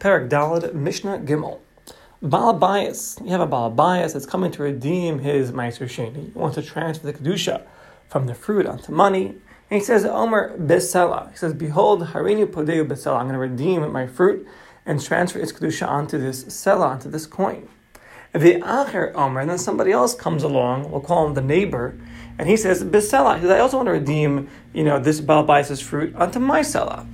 Perek Daled, Mishnah Gimel. Baal Bias. You have a Baal Bias that's coming to redeem his Meiser Sheni. He wants to transfer the Kedusha from the fruit onto money. And he says, Omer Besela. He says, Behold, Harini Podeu Besela. I'm going to redeem my fruit and transfer its Kedusha onto this Sela, onto this coin. The Acher Omer, and then somebody else comes along, we'll call him the neighbor, and he says, Besela. He says, I also want to redeem, you know, this Baal Bias' fruit onto my Sela.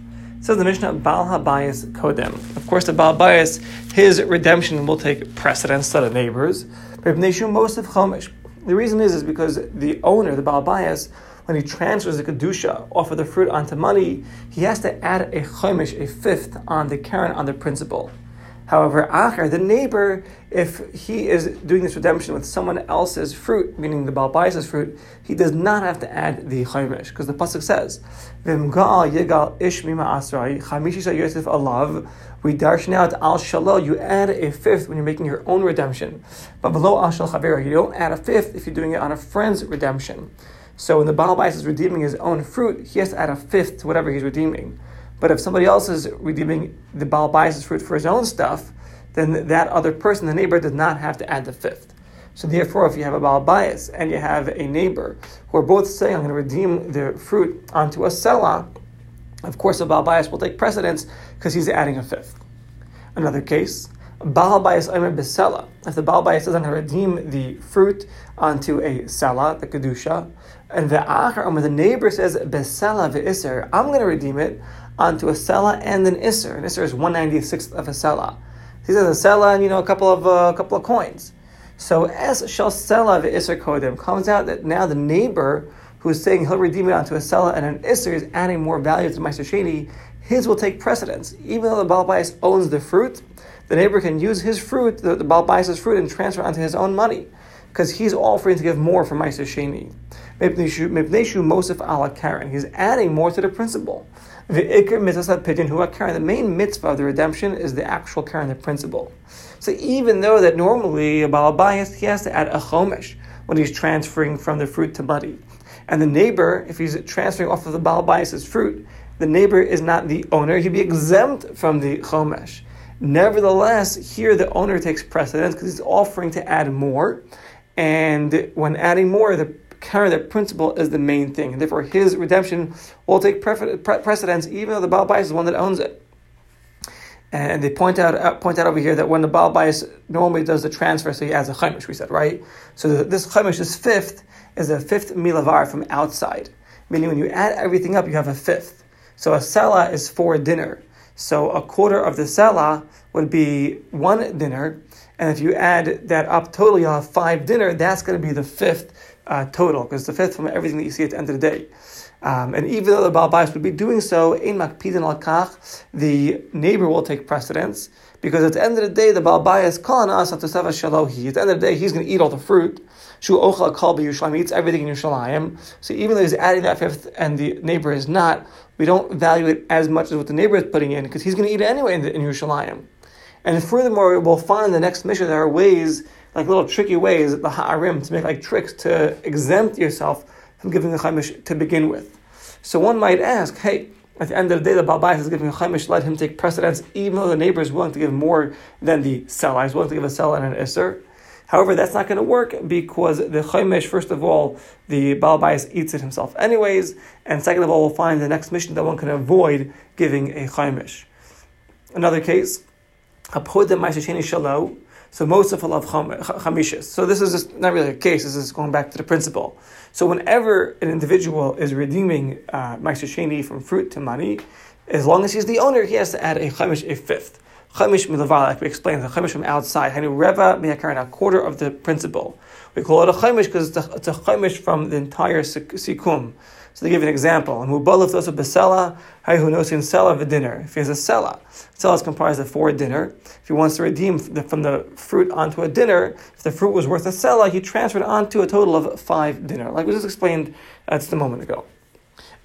Says the Mishnah, Baal Habayis Kodem. Of course, the Baal Bias, his redemption will take precedence to the neighbors. Most of. The reason is, is because the owner, the Baal Bias, when he transfers the Kedusha off of the fruit onto money, he has to add a Chomish, a fifth, on the Karen, on the principal. However, Acher, the neighbor, if he is doing this redemption with someone else's fruit, meaning the Balbai's fruit, he does not have to add the Chaimish, because the Pasuk says, Vimgal Yigal Ishmima Asrai, Chamishisha Yosef Alav, we darshan out al shalom, you add a fifth when you're making your own redemption. But below al shal you don't add a fifth if you're doing it on a friend's redemption. So when the Baal is redeeming his own fruit, he has to add a fifth to whatever he's redeeming. But if somebody else is redeeming the Baal Bais' fruit for his own stuff, then that other person, the neighbor, does not have to add the fifth. So therefore, if you have a Baal Bias and you have a neighbor who are both saying, I'm going to redeem the fruit onto a Selah, of course the Baal Bias will take precedence because he's adding a fifth. Another case, Baal Bias Omer Besela. If the Baal Bias to redeem the fruit onto a Selah, the Kedusha, and the Achar Omer, the neighbor says, Besela ve'isr, I'm going to redeem it onto a sela and an isser. An isser is one ninety sixth of a sela. He says a sela and you know a couple of uh, a couple of coins. So as shall sela the isser kodem comes out that now the neighbor who is saying he'll redeem it onto a sela and an isser is adding more value to Meister Sheni, his will take precedence. Even though the Balbais owns the fruit, the neighbor can use his fruit, the, the Balbais' fruit, and transfer onto his own money because he's offering to give more for Meister Sheni. Mepneshu Mosif ala Karen. He's adding more to the principal. The ikr mitzvah pidyon who Karen. The main mitzvah of the redemption is the actual Karen, the principal. So even though that normally a balabayas he has to add a chomesh when he's transferring from the fruit to money, and the neighbor, if he's transferring off of the balabayas' fruit, the neighbor is not the owner; he'd be exempt from the chomesh. Nevertheless, here the owner takes precedence because he's offering to add more, and when adding more, the carry that principal is the main thing. And therefore, his redemption will take precedence, even though the Baal Bais is the one that owns it. And they point out uh, point out over here that when the Baal Bais normally does the transfer, so he adds a chaimish, we said, right? So this chaimish, this fifth, is a fifth milavar from outside. Meaning when you add everything up, you have a fifth. So a sela is for dinner. So a quarter of the sela would be one dinner, and if you add that up total, you'll have five dinner. That's going to be the fifth uh, total, because the fifth from everything that you see at the end of the day. Um, and even though the Baal Bais would be doing so, in Makpidin al Kach, the neighbor will take precedence, because at the end of the day, the Baal Bais calling us at the Shalohi. At the end of the day, he's going to eat all the fruit. Shu Ochel Kal Yerushalayim eats everything in Yerushalayim. So even though he's adding that fifth and the neighbor is not, we don't value it as much as what the neighbor is putting in, because he's going to eat it anyway in, the, in Yerushalayim. And furthermore, we'll find in the next Mishnah there are ways like little tricky ways, the ha'arim, to make like tricks to exempt yourself from giving a chaimish to begin with. So one might ask, hey, at the end of the day, the Baal Bais is giving a chaimish, let him take precedence, even though the neighbor is willing to give more than the sela. He's willing to give a sela and an isser. However, that's not going to work because the chaimish, first of all, the Baal Bais eats it himself anyways, and second of all, we'll find the next Mishnah that one can avoid giving a chaimish. Another case, a Apod the Maishasheni Shalom, so most of love chamishis. So this is just not really a case. This is going back to the principle. So whenever an individual is redeeming uh, from fruit to money, as long as he's the owner, he has to add a chamish, a fifth. Chamish milavar, like we explained, the chamish from outside. Hani reva miyakarin, a quarter of the principal. We call it a chamish because it's a, chamish from the entire sikum. So they give an example. And Mubalif those of Besela, who knows in Sela the dinner. If he has a Sela, Sela is comprised of four dinner. If he wants to redeem the, from the fruit onto a dinner, if the fruit was worth a Sela, he transferred onto a total of five dinner, like we just explained uh, just a moment ago.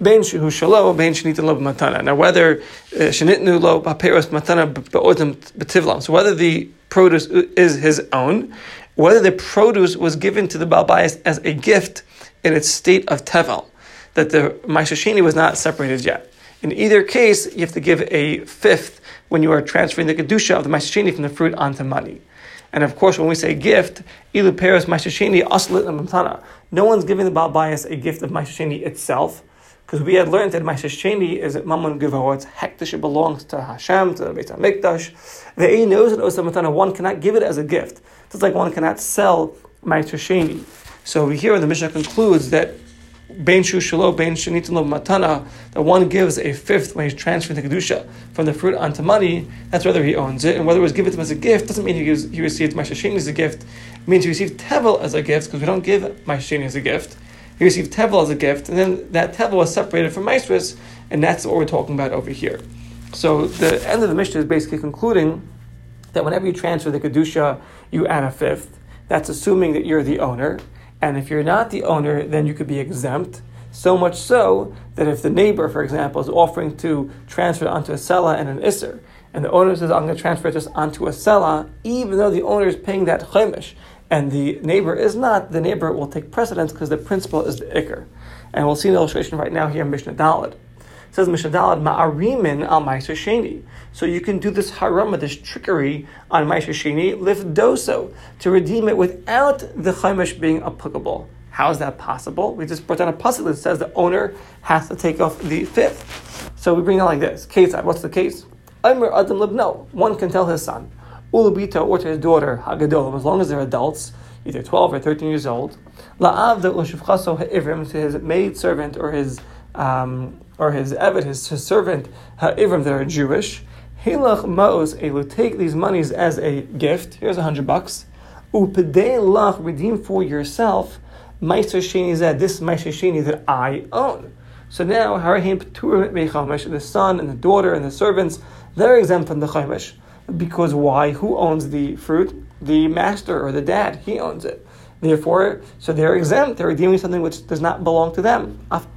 Bein shu shalo, bein lo. Now, whether uh, shenitnu lo matana. So, whether the produce is his own, whether the produce was given to the Balbayas as a gift in its state of tevel that the Maishashini was not separated yet. In either case, you have to give a fifth when you are transferring the kedusha of the Maishasheni from the fruit onto money. And of course, when we say gift, ilu peros Maishasheni aslit No one's giving the Baal a gift of Maishasheni itself. Because we had learned that Maishasheni is Mammon Givor, it's hektish, it belongs to Hashem, to the Beit HaMikdash. The Ein knows that Osa one cannot give it as a gift. Just like one cannot sell Maishasheni. So we hear the Mishnah concludes that Bein Shu Shalo, Bein Shanitin Lo Matana, that one gives a fifth when he's transferring the Kedusha from the fruit onto money, that's whether he owns it. And whether it was given to him as a gift doesn't mean he, gives, he received as a gift. It means he received Tevel as a gift, because we don't give Mashashini as a gift. He received Tevel as a gift, and then that Tevel was separated from Maestris, and that's what we're talking about over here. So the end of the Mishnah is basically concluding that whenever you transfer the Kedusha, you add a fifth. That's assuming that you're the owner. And if you're not the owner, then you could be exempt. So much so that if the neighbor, for example, is offering to transfer onto a sela and an isser, and the owner says, I'm going to transfer this onto a sela, even though the owner is paying that chaimish, and the neighbor is not, the neighbor will take precedence because the principal is the ikr. And we'll see an illustration right now here in Mishnah Daled. It says Mishnah Daled, Ma'arimin al Ma'aser Sheni. So you can do this harama, this trickery on Ma'aser Sheni, doso, to redeem it without the chaimish being applicable. How is that possible? We just brought down a puzzle that says the owner has to take off the fifth. So we bring it like this. Case, what's the case? Amr Adam Libno. One can tell his son, Ulubita, or to his daughter, Hagadol, as long as they're adults, either 12 or 13 years old, La'av the Ushufchaso Ha'ivrim, to his maid servant or his um, or his eved, his, his servant, ha'ivrim that are Jewish, Hilach ma'os elu, take these monies as a gift. Here's a hundred bucks. Upedei lach, redeem for yourself, meister sheni zed, this meister sheni that I own. So now, harahim p'turim me'chamish, the son and the daughter and the servants, they're exempt from the chamish. Because why? Who owns the fruit? The master or the dad. He owns it. Therefore, so they're exempt. They're redeeming something which does not belong to them. Even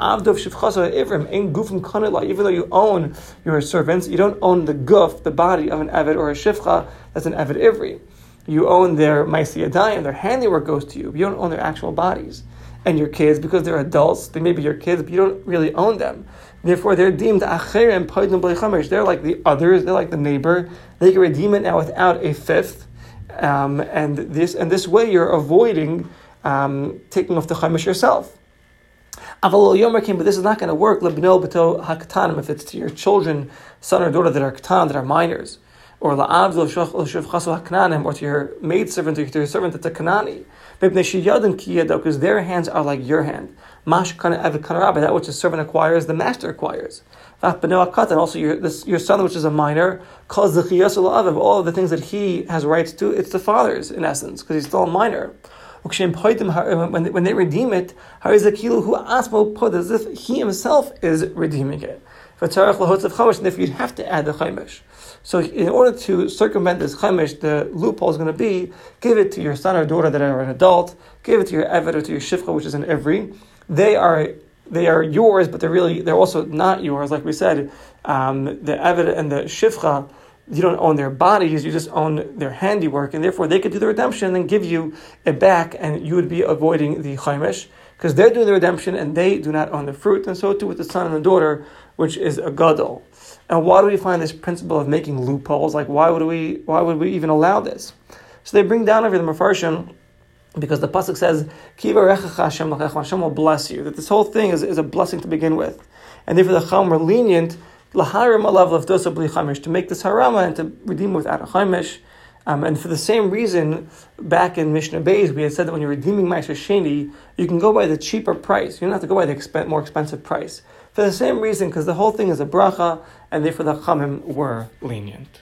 though you own your servants, you don't own the guf, the body of an avid or a shifcha. That's an avid ivri. You own their maisiyadayim, their handiwork goes to you. You don't own their actual bodies. And your kids, because they're adults, they may be your kids, but you don't really own them. Therefore, they're deemed acherim They're like the others. They're like the neighbor. They can redeem it now without a fifth um, and this and this way you're avoiding um, taking off the chaimish yourself. Aval yomer came, but this is not going to work. Lebno beto hakatanim if it's to your children, son or daughter that are katan, that are minors, or la'avd hakananim, or to your maid servant or to your servant that's a kanani. Because their hands are like your hand. Mash that which a servant acquires, the master acquires. And also your, this, your son, which is a minor, calls the of all of the things that he has rights to, it's the father's in essence, because he's still a minor. When, when they redeem it, as if he himself is redeeming it. And if you'd have to add the chaimish. So in order to circumvent this chaimish, the loophole is going to be give it to your son or daughter that are an adult, give it to your eved or to your shifcha, which is an ivri. They are they are yours, but they're really they're also not yours. Like we said, um, the Eved and the Shifcha, you don't own their bodies; you just own their handiwork, and therefore they could do the redemption and give you it back, and you would be avoiding the chaimish because they're doing the redemption and they do not own the fruit, and so too with the son and the daughter, which is a gadol. And why do we find this principle of making loopholes? Like why would we why would we even allow this? So they bring down over the Mefarshim because the pasuk says, Hashem Hashem will bless you. That this whole thing is, is a blessing to begin with, and therefore the Chum were lenient to make this harama and to redeem without a chaimish. Um, and for the same reason, back in Mishnah Beis, we had said that when you're redeeming Ma'aser Sheni, you can go by the cheaper price. You don't have to go by the more expensive price. For the same reason, because the whole thing is a bracha, and therefore the Chamim were lenient.